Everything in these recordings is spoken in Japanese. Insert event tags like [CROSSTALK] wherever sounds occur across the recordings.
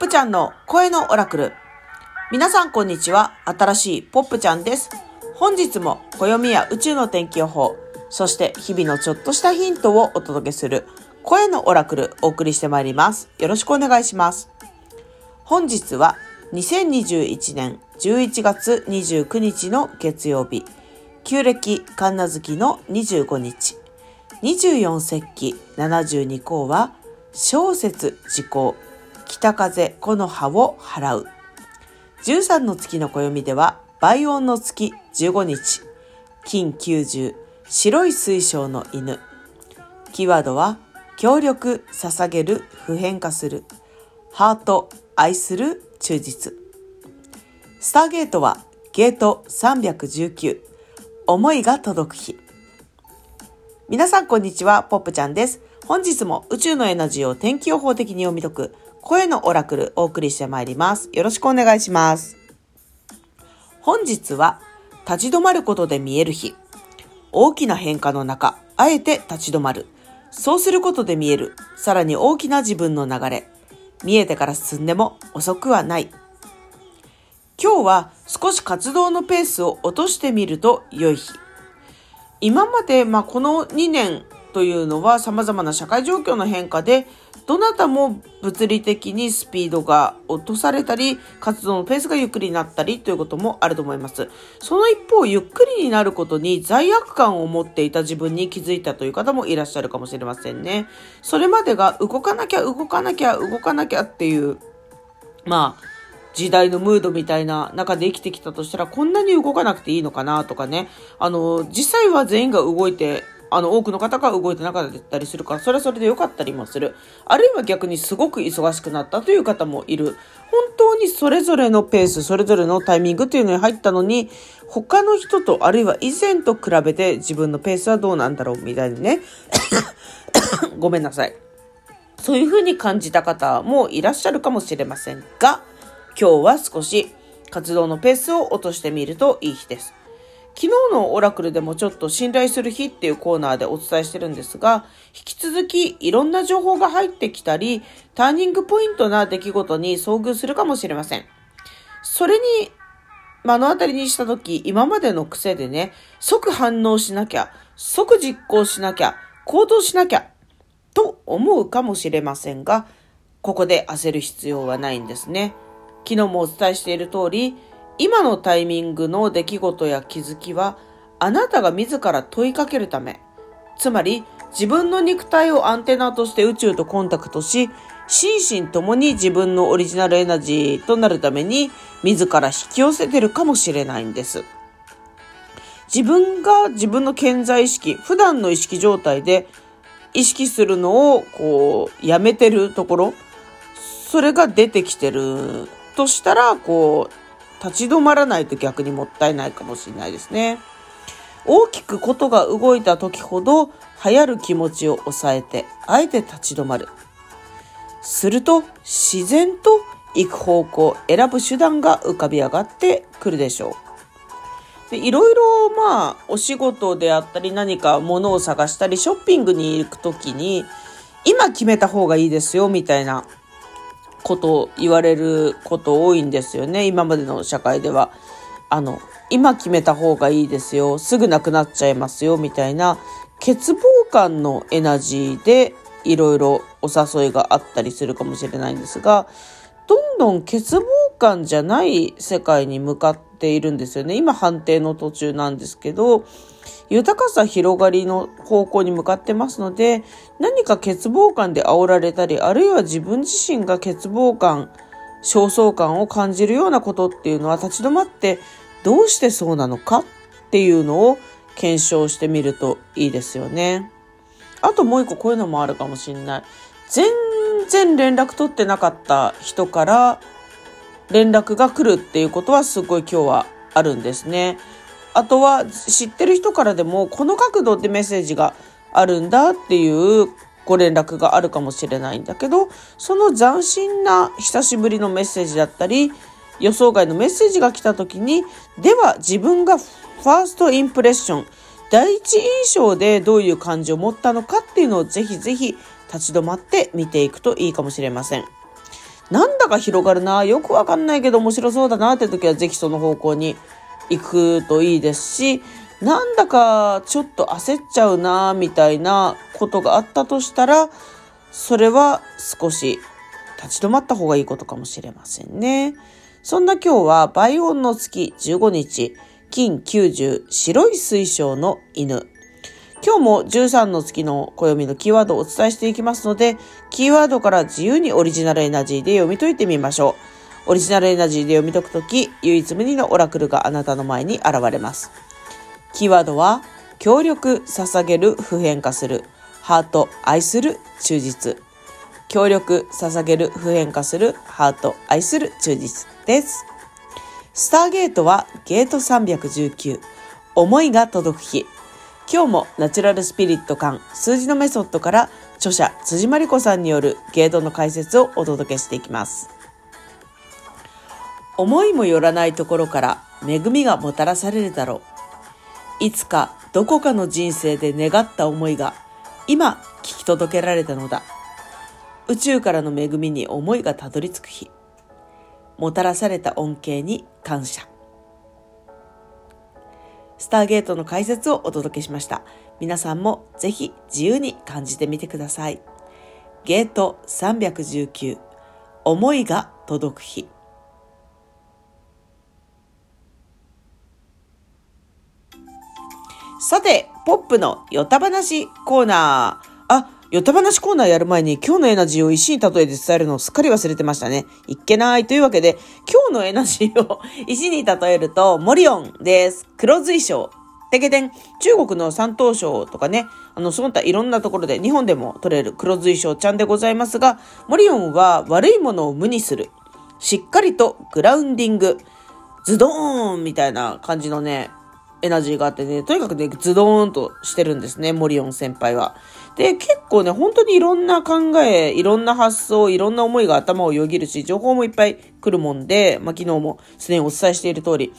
ップちゃんの声のオラクル。皆さんこんにちは。新しいポップちゃんです。本日も暦や宇宙の天気予報、そして日々のちょっとしたヒントをお届けする声のオラクルお送りしてまいります。よろしくお願いします。本日は2021年11月29日の月曜日、旧暦神奈月の25日、24節気72項は小説時効北風木の葉を払う。13の月の暦では倍音の月15日。金90白い水晶の犬。キーワードは協力捧げる普遍化する。ハート愛する忠実。スターゲートはゲート319思いが届く日。皆さんこんにちは。ポップちゃんです。本日も宇宙のエナジーを天気予報的に読み解く声のオラクルお送りしてまいります。よろしくお願いします。本日は立ち止まることで見える日。大きな変化の中、あえて立ち止まる。そうすることで見える。さらに大きな自分の流れ。見えてから進んでも遅くはない。今日は少し活動のペースを落としてみると良い日。今まで、まあ、この2年というのは様々な社会状況の変化で、どなたも物理的にスピードが落とされたり、活動のペースがゆっくりになったりということもあると思います。その一方、ゆっくりになることに罪悪感を持っていた自分に気づいたという方もいらっしゃるかもしれませんね。それまでが動かなきゃ、動かなきゃ、動かなきゃっていう、まあ、時代のムードみたいな中で生きてきたとしたら、こんなに動かなくていいのかなとかね。あの、実際は全員が動いてあの、多くの方が動いてなかったりするから、それはそれで良かったりもする。あるいは逆にすごく忙しくなったという方もいる。本当にそれぞれのペース、それぞれのタイミングっていうのに入ったのに、他の人と、あるいは以前と比べて自分のペースはどうなんだろうみたいにね。[COUGHS] ごめんなさい。そういうふうに感じた方もいらっしゃるかもしれませんが、今日は少し活動のペースを落としてみるといい日です。昨日のオラクルでもちょっと信頼する日っていうコーナーでお伝えしてるんですが、引き続きいろんな情報が入ってきたり、ターニングポイントな出来事に遭遇するかもしれません。それに目の当たりにした時、今までの癖でね、即反応しなきゃ、即実行しなきゃ、行動しなきゃ、と思うかもしれませんが、ここで焦る必要はないんですね。昨日もお伝えしている通り、今のタイミングの出来事や気づきは、あなたが自ら問いかけるため、つまり自分の肉体をアンテナとして宇宙とコンタクトし、心身ともに自分のオリジナルエナジーとなるために、自ら引き寄せてるかもしれないんです。自分が自分の健在意識、普段の意識状態で意識するのをこうやめてるところ、それが出てきてるとしたら、こう立ち止まらないと逆にもったいないかもしれないですね。大きくことが動いた時ほど流行る気持ちを抑えて、あえて立ち止まる。すると自然と行く方向を、選ぶ手段が浮かび上がってくるでしょう。でいろいろまあお仕事であったり何か物を探したりショッピングに行く時に今決めた方がいいですよみたいなこと言われること多いんですよね。今までの社会では。あの、今決めた方がいいですよ。すぐなくなっちゃいますよ。みたいな、欠乏感のエナジーでいろいろお誘いがあったりするかもしれないんですが、どんどん欠乏感じゃない世界に向かっているんですよね。今判定の途中なんですけど、豊かさ広がりの方向に向かってますので、何か欠乏感で煽られたり、あるいは自分自身が欠乏感、焦燥感を感じるようなことっていうのは立ち止まってどうしてそうなのかっていうのを検証してみるといいですよね。あともう一個こういうのもあるかもしんない。全然連絡取ってなかった人から連絡が来るっていうことはすごい今日はあるんですね。あとは知ってる人からでもこの角度でメッセージがあるんだっていうご連絡があるかもしれないんだけどその斬新な久しぶりのメッセージだったり予想外のメッセージが来た時にでは自分がファーストインプレッション第一印象でどういう感じを持ったのかっていうのをぜひぜひ立ち止まって見ていくといいかもしれません。なんだか広がるな、よくわかんないけど面白そうだなって時はぜひその方向に行くといいですし、なんだかちょっと焦っちゃうな、みたいなことがあったとしたら、それは少し立ち止まった方がいいことかもしれませんね。そんな今日は倍音の月15日、金90白い水晶の犬。今日も13の月の暦のキーワードをお伝えしていきますので、キーワードから自由にオリジナルエナジーで読み解いてみましょう。オリジナルエナジーで読み解くとき、唯一無二のオラクルがあなたの前に現れます。キーワードは、協力、捧げる、普遍化する、ハート、愛する、忠実。協力、捧げる、普遍化する、ハート、愛する、忠実です。スターゲートはゲート319、思いが届く日。今日もナチュラルスピリット感数字のメソッドから著者辻真理子さんによるゲートの解説をお届けしていきます。思いもよらないところから恵みがもたらされるだろう。いつかどこかの人生で願った思いが今聞き届けられたのだ。宇宙からの恵みに思いがたどり着く日。もたらされた恩恵に感謝。スターゲートの解説をお届けしました。皆さんもぜひ自由に感じてみてください。ゲート319思いが届く日。さて、ポップのヨタ話コーナー。あ、ヨタ話コーナーやる前に今日のエナジーを石に例えて伝えるのをすっかり忘れてましたね。いっけないというわけで、今日のエナジーを [LAUGHS] 石に例えると、モリオンです。黒髄章。てけてん、中国の山東省とかね、あの、その他いろんなところで日本でも取れる黒髄章ちゃんでございますが、モリオンは悪いものを無にする。しっかりとグラウンディング。ズドーンみたいな感じのね、エナジーがあってね、とにかくね、ズドーンとしてるんですね、モリオン先輩は。で、結構ね、本当にいろんな考え、いろんな発想、いろんな思いが頭をよぎるし、情報もいっぱい来るもんで、まあ、昨日もすでにお伝えしている通り。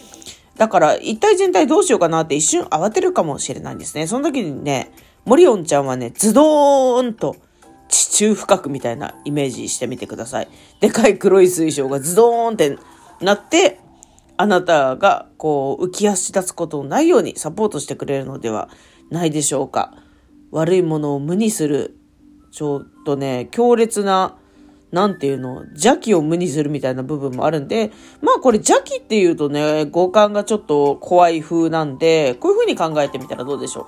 だから、一体全体どうしようかなって一瞬慌てるかもしれないんですね。その時にね、モリオンちゃんはね、ズドーンと、地中深くみたいなイメージしてみてください。でかい黒い水晶がズドーンってなって、あなたがこう浮き足立つことのないようにサポートしてくれるのではないでしょうか。悪いものを無にする、ちょっとね、強烈な、なんていうの、邪気を無にするみたいな部分もあるんで、まあこれ邪気っていうとね、五感がちょっと怖い風なんで、こういう風に考えてみたらどうでしょう。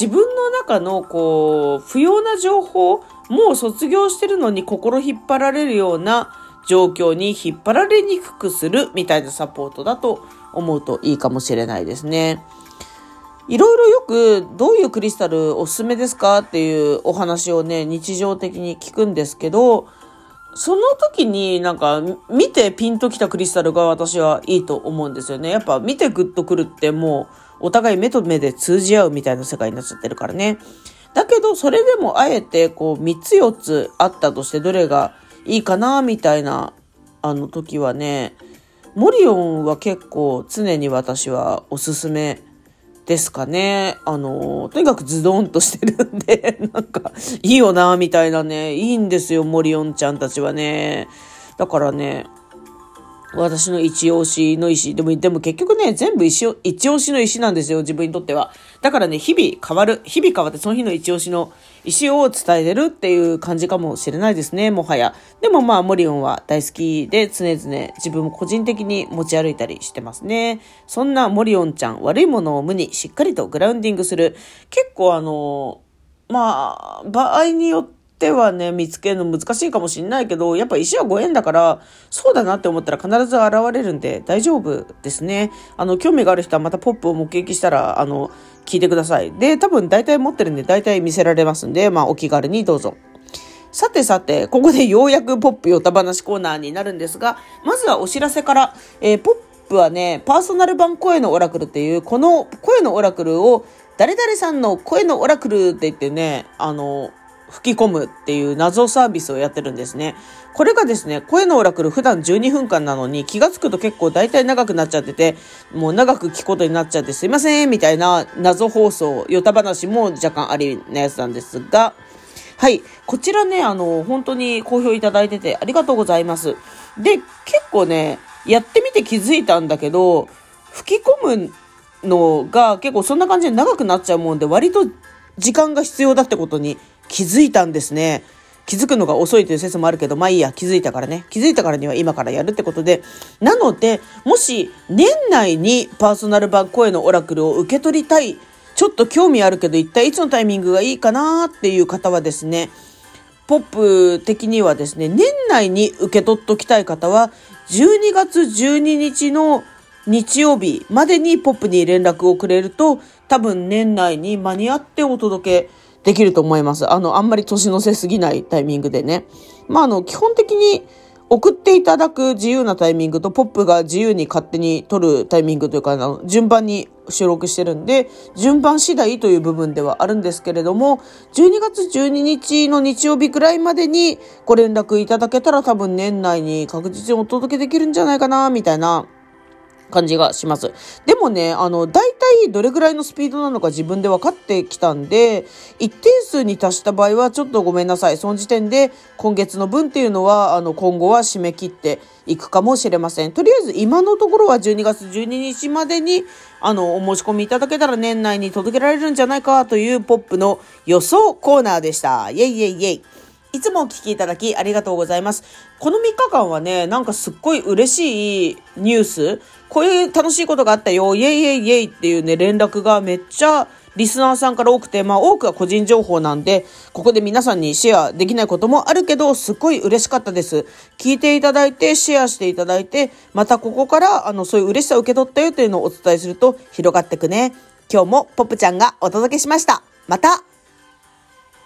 自分の中のこう、不要な情報、もう卒業してるのに心引っ張られるような状況に引っ張られにくくするみたいなサポートだと思うといいかもしれないですね。いろいろよくどういうクリスタルおすすめですかっていうお話をね、日常的に聞くんですけど、その時になんか見てピンときたクリスタルが私はいいと思うんですよね。やっぱ見てグッとくるってもうお互い目と目で通じ合うみたいな世界になっちゃってるからね。だけどそれでもあえてこう3つ4つあったとしてどれがいいかなみたいなあの時はね、モリオンは結構常に私はおすすめですかね。あの、とにかくズドンとしてるんで、[LAUGHS] なんか、いいよな、みたいなね、いいんですよ、モリオンちゃんたちはね。だからね、私の一押しの石。でも、でも結局ね、全部石一押しの石なんですよ、自分にとっては。だからね、日々変わる。日々変わってその日の一押しの石を伝えてるっていう感じかもしれないですね、もはや。でもまあ、モリオンは大好きで、常々自分も個人的に持ち歩いたりしてますね。そんなモリオンちゃん、悪いものを無にしっかりとグラウンディングする。結構あの、まあ、場合によっててはね、見つけるの難しいかもしんないけど、やっぱ石はご縁だから、そうだなって思ったら必ず現れるんで大丈夫ですね。あの、興味がある人はまたポップを目撃したら、あの、聞いてください。で、多分大体持ってるんで大体見せられますんで、まあお気軽にどうぞ。さてさて、ここでようやくポップヨタ話コーナーになるんですが、まずはお知らせから、えー、ポップはね、パーソナル版声のオラクルっていう、この声のオラクルを、誰々さんの声のオラクルって言ってね、あの、吹き込むっていう謎サービスをやってるんですね。これがですね、声のオラクル普段12分間なのに気がつくと結構大体長くなっちゃってて、もう長く聞くことになっちゃってすいませんみたいな謎放送、ヨタ話も若干ありなやつなんですが、はい。こちらね、あの、本当に好評いただいててありがとうございます。で、結構ね、やってみて気づいたんだけど、吹き込むのが結構そんな感じで長くなっちゃうもんで、割と時間が必要だってことに気づいたんですね。気づくのが遅いという説もあるけど、まあいいや、気づいたからね。気づいたからには今からやるってことで。なので、もし年内にパーソナル版声のオラクルを受け取りたい、ちょっと興味あるけど、一体いつのタイミングがいいかなっていう方はですね、ポップ的にはですね、年内に受け取っときたい方は、12月12日の日曜日までにポップに連絡をくれると、多分年内に間に合ってお届けできると思います。あの、あんまり年のせすぎないタイミングでね。まあ、あの、基本的に送っていただく自由なタイミングと、ポップが自由に勝手に撮るタイミングというか、あの、順番に収録してるんで、順番次第という部分ではあるんですけれども、12月12日の日曜日くらいまでにご連絡いただけたら多分年内に確実にお届けできるんじゃないかな、みたいな感じがします。でもね、あの、大体どれぐらいのスピードなのか自分で分かってきたんで、一定数に達した場合はちょっとごめんなさい。その時点で今月の分っていうのは、あの、今後は締め切っていくかもしれません。とりあえず今のところは12月12日までに、あの、お申し込みいただけたら年内に届けられるんじゃないかというポップの予想コーナーでした。イェイイェイイェイ。いつもお聞きいただきありがとうございます。この3日間はね、なんかすっごい嬉しいニュース、こういう楽しいことがあったよ、イェイイェイイェイっていうね、連絡がめっちゃリスナーさんから多くて、まあ多くは個人情報なんで、ここで皆さんにシェアできないこともあるけど、すっごい嬉しかったです。聞いていただいて、シェアしていただいて、またここから、あの、そういう嬉しさを受け取ったよというのをお伝えすると広がってくね。今日もポップちゃんがお届けしました。また